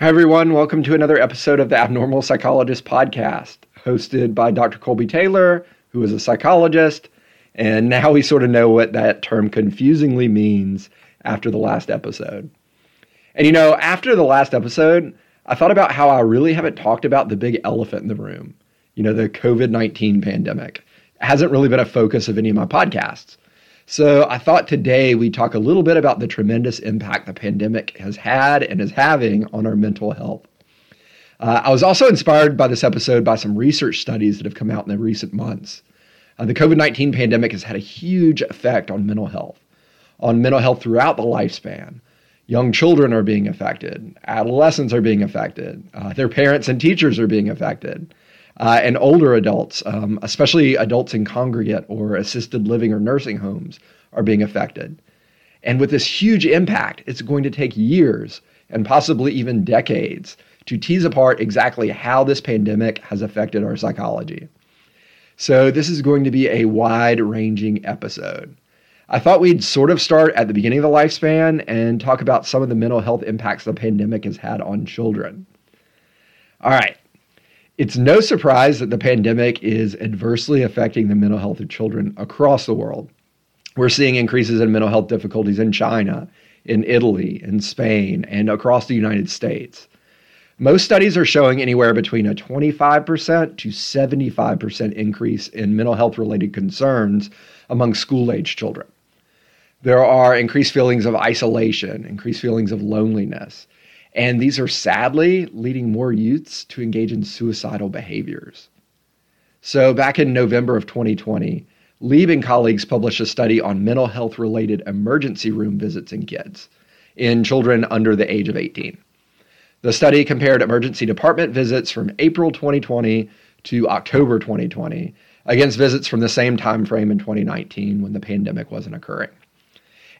Hi, everyone. Welcome to another episode of the Abnormal Psychologist podcast, hosted by Dr. Colby Taylor, who is a psychologist. And now we sort of know what that term confusingly means after the last episode. And you know, after the last episode, I thought about how I really haven't talked about the big elephant in the room, you know, the COVID 19 pandemic. It hasn't really been a focus of any of my podcasts. So I thought today we'd talk a little bit about the tremendous impact the pandemic has had and is having on our mental health. Uh, I was also inspired by this episode by some research studies that have come out in the recent months. Uh, the COVID 19 pandemic has had a huge effect on mental health, on mental health throughout the lifespan. Young children are being affected, adolescents are being affected, uh, their parents and teachers are being affected uh, and older adults, um, especially adults in congregate or assisted living or nursing homes, are being affected. And with this huge impact, it's going to take years and possibly even decades to tease apart exactly how this pandemic has affected our psychology. So, this is going to be a wide ranging episode. I thought we'd sort of start at the beginning of the lifespan and talk about some of the mental health impacts the pandemic has had on children. All right, it's no surprise that the pandemic is adversely affecting the mental health of children across the world. We're seeing increases in mental health difficulties in China, in Italy, in Spain, and across the United States. Most studies are showing anywhere between a 25% to 75% increase in mental health related concerns among school age children. There are increased feelings of isolation, increased feelings of loneliness, and these are sadly leading more youths to engage in suicidal behaviors. So, back in November of 2020, Leeb and colleagues published a study on mental health related emergency room visits in kids, in children under the age of 18. The study compared emergency department visits from April 2020 to October 2020 against visits from the same time frame in 2019 when the pandemic wasn't occurring.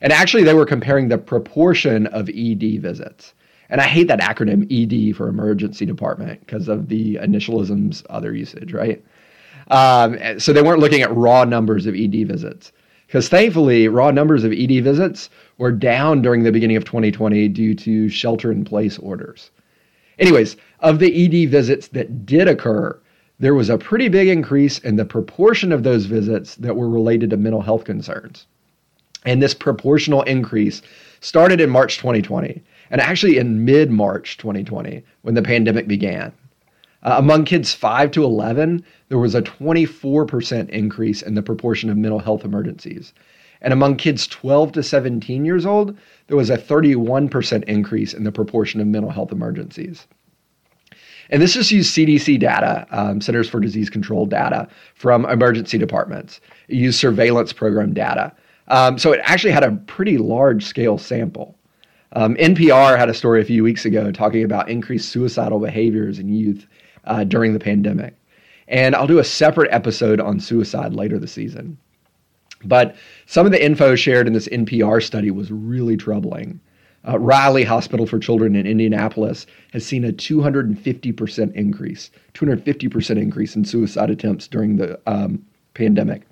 And actually, they were comparing the proportion of ED visits and I hate that acronym ED for emergency department because of the initialisms other usage, right? Um, so they weren't looking at raw numbers of ED visits because thankfully raw numbers of ED visits were down during the beginning of 2020 due to shelter in place orders. Anyways, of the ED visits that did occur, there was a pretty big increase in the proportion of those visits that were related to mental health concerns. And this proportional increase started in March 2020 and actually in mid March 2020 when the pandemic began. Uh, among kids 5 to 11, there was a 24% increase in the proportion of mental health emergencies. And among kids 12 to 17 years old, there was a 31% increase in the proportion of mental health emergencies. And this just used CDC data, um, Centers for Disease Control data from emergency departments. It used surveillance program data. Um, so it actually had a pretty large scale sample. Um, NPR had a story a few weeks ago talking about increased suicidal behaviors in youth uh, during the pandemic. And I'll do a separate episode on suicide later this season. But some of the info shared in this NPR study was really troubling. Uh, Riley Hospital for Children in Indianapolis has seen a 250% increase, 250% increase in suicide attempts during the um, pandemic.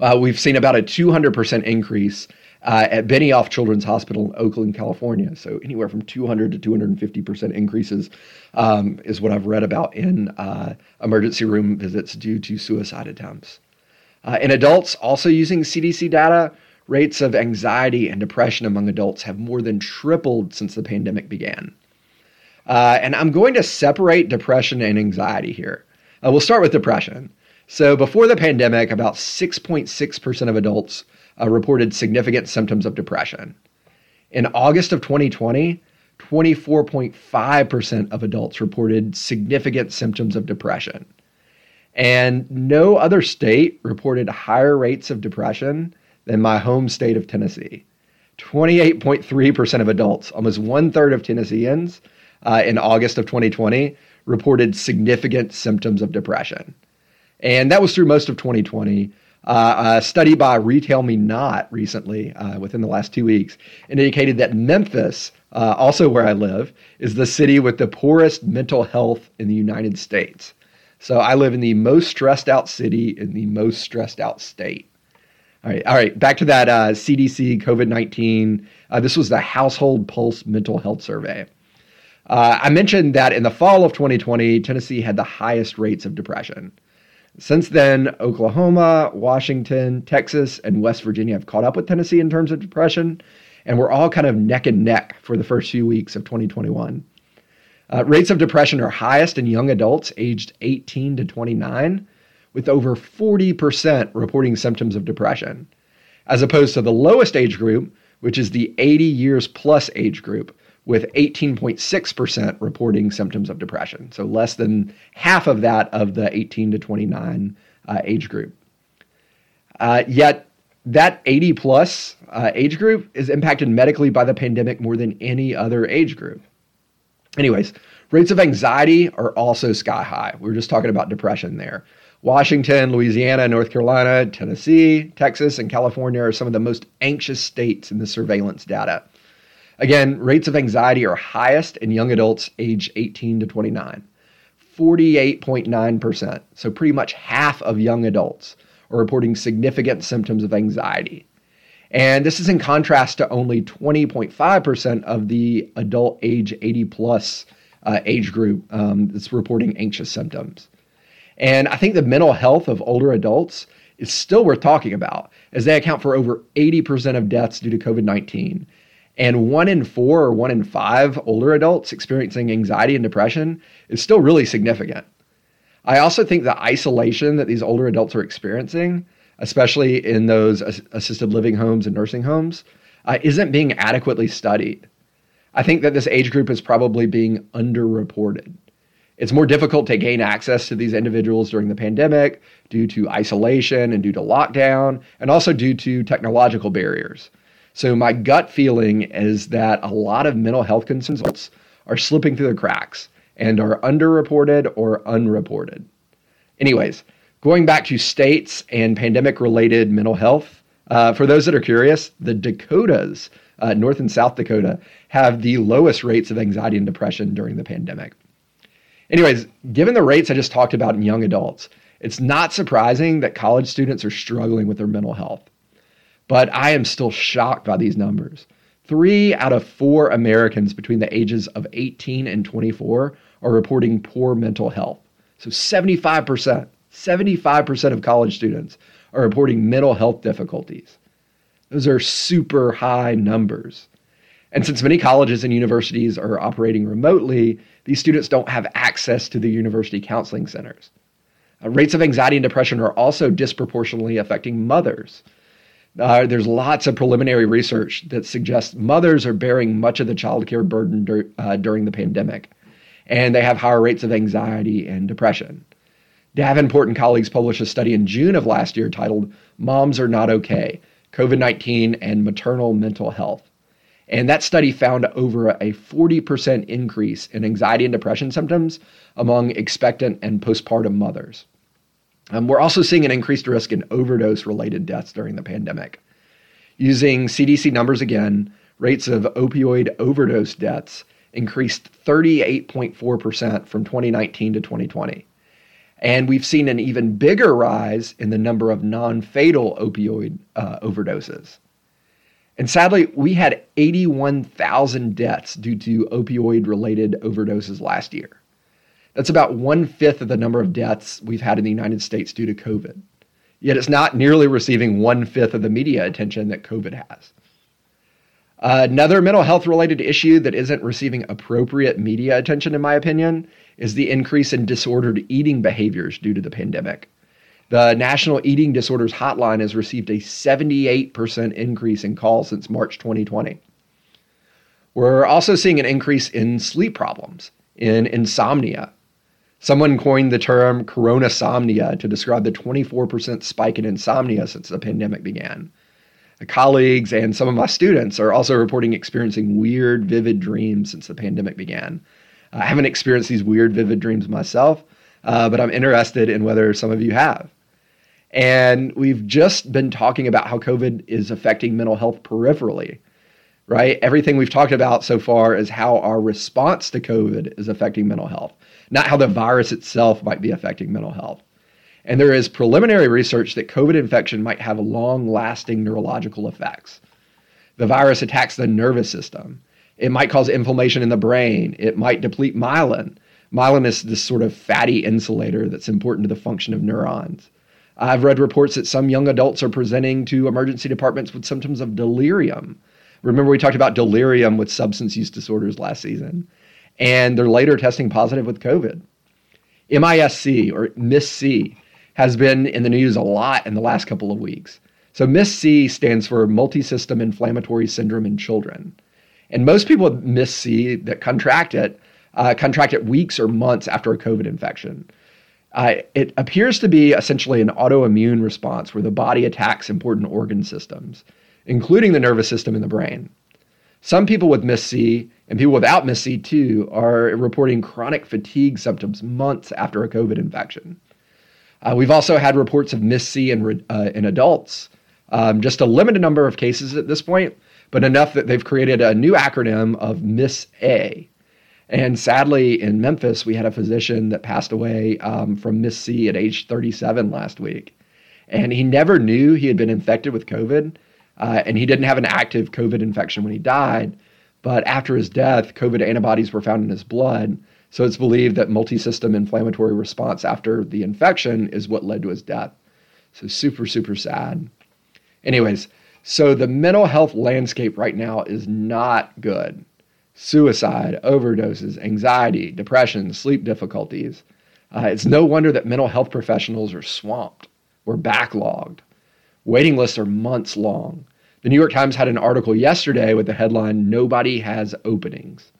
Uh, we've seen about a 200% increase uh, at Benioff Children's Hospital in Oakland, California. So anywhere from 200 to 250 percent increases um, is what I've read about in uh, emergency room visits due to suicide attempts. Uh, in adults, also using CDC data, rates of anxiety and depression among adults have more than tripled since the pandemic began. Uh, and I'm going to separate depression and anxiety here. Uh, we'll start with depression. So before the pandemic, about 6.6% of adults uh, reported significant symptoms of depression. In August of 2020, 24.5% of adults reported significant symptoms of depression. And no other state reported higher rates of depression than my home state of Tennessee. 28.3% of adults, almost one third of Tennesseans uh, in August of 2020, reported significant symptoms of depression. And that was through most of 2020. Uh, a study by RetailMeNot recently, uh, within the last two weeks, indicated that Memphis, uh, also where I live, is the city with the poorest mental health in the United States. So I live in the most stressed out city in the most stressed out state. All right, all right. Back to that CDC uh, COVID nineteen. Uh, this was the Household Pulse Mental Health Survey. Uh, I mentioned that in the fall of 2020, Tennessee had the highest rates of depression. Since then, Oklahoma, Washington, Texas, and West Virginia have caught up with Tennessee in terms of depression, and we're all kind of neck and neck for the first few weeks of 2021. Uh, rates of depression are highest in young adults aged 18 to 29, with over 40% reporting symptoms of depression, as opposed to the lowest age group, which is the 80 years plus age group, with 18.6% reporting symptoms of depression. So less than half of that of the 18 to 29 uh, age group. Uh, yet that 80 plus uh, age group is impacted medically by the pandemic more than any other age group. Anyways, rates of anxiety are also sky high. We were just talking about depression there. Washington, Louisiana, North Carolina, Tennessee, Texas, and California are some of the most anxious states in the surveillance data. Again, rates of anxiety are highest in young adults age 18 to 29. 48.9%. So, pretty much half of young adults are reporting significant symptoms of anxiety. And this is in contrast to only 20.5% of the adult age 80 plus uh, age group um, that's reporting anxious symptoms. And I think the mental health of older adults is still worth talking about, as they account for over 80% of deaths due to COVID 19 and one in four or one in five older adults experiencing anxiety and depression is still really significant. I also think the isolation that these older adults are experiencing, especially in those assisted living homes and nursing homes, uh, isn't being adequately studied. I think that this age group is probably being underreported. It's more difficult to gain access to these individuals during the pandemic due to isolation and due to lockdown, and also due to technological barriers. So my gut feeling is that a lot of mental health concerns are slipping through the cracks and are underreported or unreported. Anyways, going back to states and pandemic related mental health, uh, for those that are curious, the Dakotas, uh, North and South Dakota, have the lowest rates of anxiety and depression during the pandemic. Anyways, given the rates I just talked about in young adults, it's not surprising that college students are struggling with their mental health. But I am still shocked by these numbers. Three out of four Americans between the ages of 18 and 24 are reporting poor mental health. So 75%, 75% of college students are reporting mental health difficulties. Those are super high numbers. And since many colleges and universities are operating remotely, these students don't have access to the university counseling centers. Uh, rates of anxiety and depression are also disproportionately affecting mothers. Uh, there's lots of preliminary research that suggests mothers are bearing much of the childcare burden dur- uh, during the pandemic, and they have higher rates of anxiety and depression. Davenport and colleagues published a study in June of last year titled Moms Are Not Okay COVID 19 and Maternal Mental Health. And that study found over a 40% increase in anxiety and depression symptoms among expectant and postpartum mothers. Um, we're also seeing an increased risk in overdose related deaths during the pandemic. Using CDC numbers again, rates of opioid overdose deaths increased 38.4% from 2019 to 2020. And we've seen an even bigger rise in the number of non fatal opioid uh, overdoses. And sadly, we had 81,000 deaths due to opioid related overdoses last year. That's about one fifth of the number of deaths we've had in the United States due to COVID. Yet it's not nearly receiving one fifth of the media attention that COVID has. Another mental health related issue that isn't receiving appropriate media attention, in my opinion, is the increase in disordered eating behaviors due to the pandemic. The National Eating Disorders Hotline has received a 78% increase in calls since March 2020. We're also seeing an increase in sleep problems, in insomnia, Someone coined the term coronasomnia to describe the 24% spike in insomnia since the pandemic began. colleagues and some of my students are also reporting experiencing weird, vivid dreams since the pandemic began. I haven't experienced these weird, vivid dreams myself, uh, but I'm interested in whether some of you have. And we've just been talking about how COVID is affecting mental health peripherally, right? Everything we've talked about so far is how our response to COVID is affecting mental health not how the virus itself might be affecting mental health. And there is preliminary research that COVID infection might have long lasting neurological effects. The virus attacks the nervous system, It might cause inflammation in the brain. It might deplete myelin. Myelin is this sort of fatty insulator that's important to the function of neurons. I've read reports that some young adults are presenting to emergency departments with symptoms of delirium. Remember, we talked about delirium with substance use disorders last season, and they're later testing positive with COVID. MIS-C or Miss C has been in the news a lot in the last couple of weeks. So Miss C stands for multisystem inflammatory syndrome in children. And most people with MIS-C that contract it uh, contract it weeks or months after a COVID infection. Uh, it appears to be essentially an autoimmune response where the body attacks important organ systems, including the nervous system and the brain. Some people with MIS-C and people without MIS-C too are reporting chronic fatigue symptoms months after a COVID infection. Uh, we've also had reports of MIS-C in, uh, in adults, um, just a limited number of cases at this point, but enough that they've created a new acronym of MIS-A. And sadly, in Memphis, we had a physician that passed away um, from MIS-C at age 37 last week. And he never knew he had been infected with COVID. Uh, and he didn't have an active COVID infection when he died. But after his death, COVID antibodies were found in his blood. So it's believed that multi-system inflammatory response after the infection is what led to his death. So super, super sad. Anyways, so the mental health landscape right now is not good suicide, overdoses, anxiety, depression, sleep difficulties. Uh, it's no wonder that mental health professionals are swamped. We're backlogged. Waiting lists are months long. The New York Times had an article yesterday with the headline Nobody Has Openings.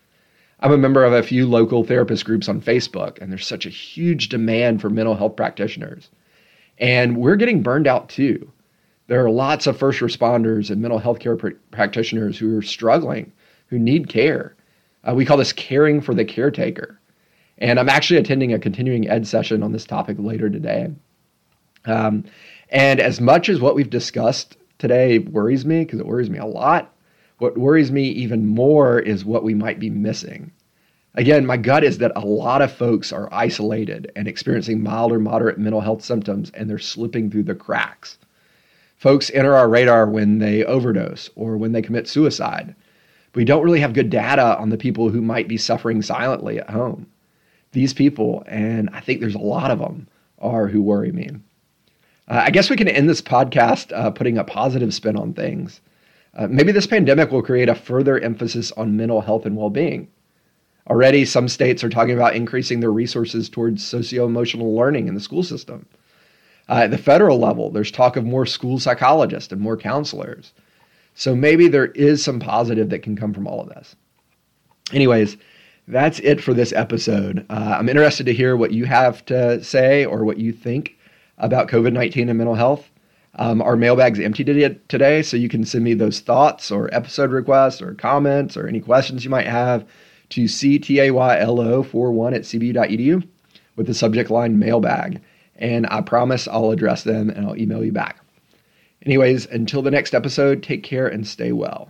I'm a member of a few local therapist groups on Facebook, and there's such a huge demand for mental health practitioners. And we're getting burned out too. There are lots of first responders and mental health care pr- practitioners who are struggling who need care. Uh, we call this caring for the caretaker. And I'm actually attending a continuing ed session on this topic later today. Um, and as much as what we've discussed today worries me, because it worries me a lot, what worries me even more is what we might be missing. Again, my gut is that a lot of folks are isolated and experiencing mild or moderate mental health symptoms, and they're slipping through the cracks. Folks enter our radar when they overdose or when they commit suicide we don't really have good data on the people who might be suffering silently at home. These people, and I think there's a lot of them, are who worry me. Uh, I guess we can end this podcast uh, putting a positive spin on things. Uh, maybe this pandemic will create a further emphasis on mental health and well being. Already, some states are talking about increasing their resources towards socio emotional learning in the school system. Uh, at the federal level, there's talk of more school psychologists and more counselors. So maybe there is some positive that can come from all of this. Anyways, that's it for this episode. Uh, I'm interested to hear what you have to say or what you think about COVID 19 and mental health. Um, our mailbag's empty today, so you can send me those thoughts or episode requests or comments or any questions you might have to ctaylo41 at cbu.edu with the subject line mailbag. And I promise I'll address them and I'll email you back. Anyways, until the next episode, take care and stay well.